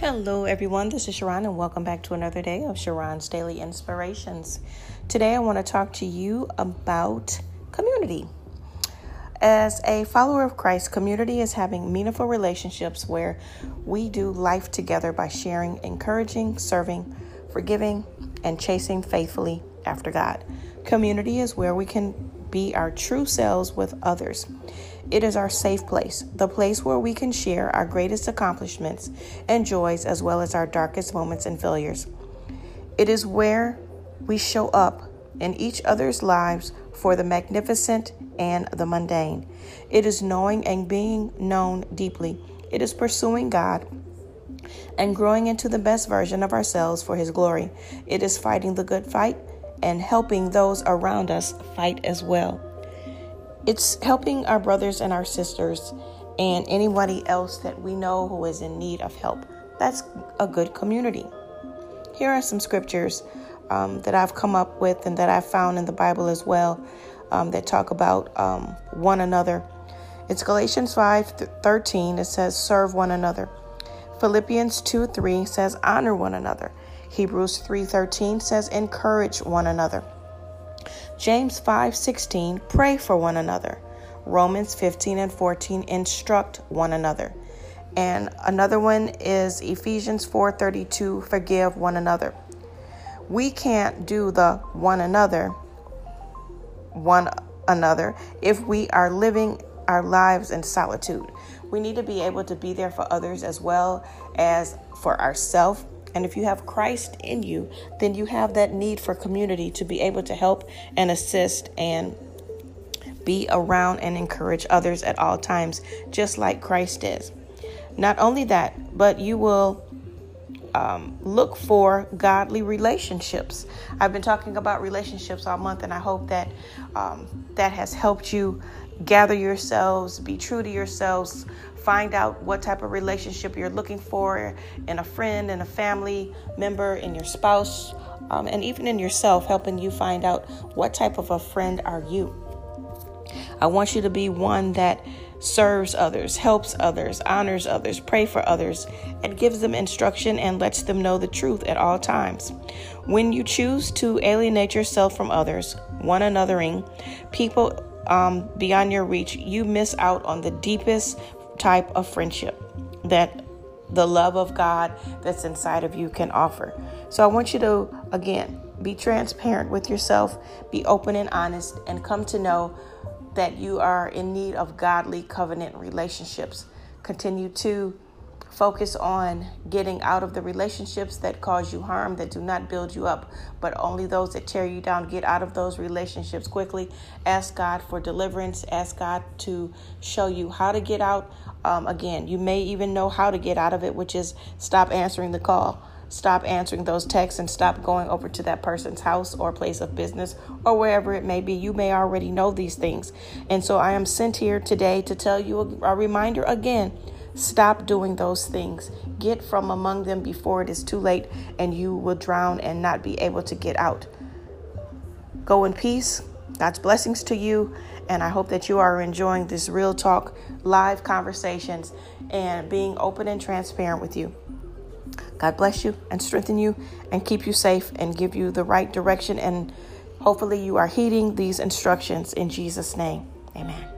Hello, everyone. This is Sharron, and welcome back to another day of Sharron's Daily Inspirations. Today, I want to talk to you about community. As a follower of Christ, community is having meaningful relationships where we do life together by sharing, encouraging, serving, forgiving, and chasing faithfully after God. Community is where we can be our true selves with others. It is our safe place, the place where we can share our greatest accomplishments and joys as well as our darkest moments and failures. It is where we show up in each other's lives for the magnificent and the mundane. It is knowing and being known deeply. It is pursuing God and growing into the best version of ourselves for His glory. It is fighting the good fight and helping those around us fight as well. It's helping our brothers and our sisters and anybody else that we know who is in need of help. That's a good community. Here are some scriptures um, that I've come up with and that I've found in the Bible as well um, that talk about um, one another. It's Galatians 5 13. It says, Serve one another. Philippians 2 3 says, Honor one another. Hebrews 3 13 says, Encourage one another. James 5:16 pray for one another. Romans 15 and 14 instruct one another. And another one is Ephesians 4:32 forgive one another. We can't do the one another one another if we are living our lives in solitude. We need to be able to be there for others as well as for ourselves and if you have Christ in you, then you have that need for community to be able to help and assist and be around and encourage others at all times, just like Christ is. Not only that, but you will um, look for godly relationships. I've been talking about relationships all month, and I hope that um, that has helped you gather yourselves, be true to yourselves, find out what type of relationship you're looking for in a friend, in a family member, in your spouse, um, and even in yourself, helping you find out what type of a friend are you. I want you to be one that serves others, helps others, honors others, pray for others, and gives them instruction and lets them know the truth at all times. When you choose to alienate yourself from others, one anothering, people um, beyond your reach, you miss out on the deepest type of friendship that the love of God that's inside of you can offer. So I want you to, again, be transparent with yourself, be open and honest, and come to know that you are in need of godly covenant relationships. Continue to Focus on getting out of the relationships that cause you harm, that do not build you up, but only those that tear you down. Get out of those relationships quickly. Ask God for deliverance. Ask God to show you how to get out. Um, again, you may even know how to get out of it, which is stop answering the call. Stop answering those texts and stop going over to that person's house or place of business or wherever it may be. You may already know these things. And so I am sent here today to tell you a, a reminder again Stop doing those things. Get from among them before it is too late and you will drown and not be able to get out. Go in peace. God's blessings to you. And I hope that you are enjoying this real talk, live conversations, and being open and transparent with you. God bless you and strengthen you and keep you safe and give you the right direction. And hopefully, you are heeding these instructions in Jesus' name. Amen.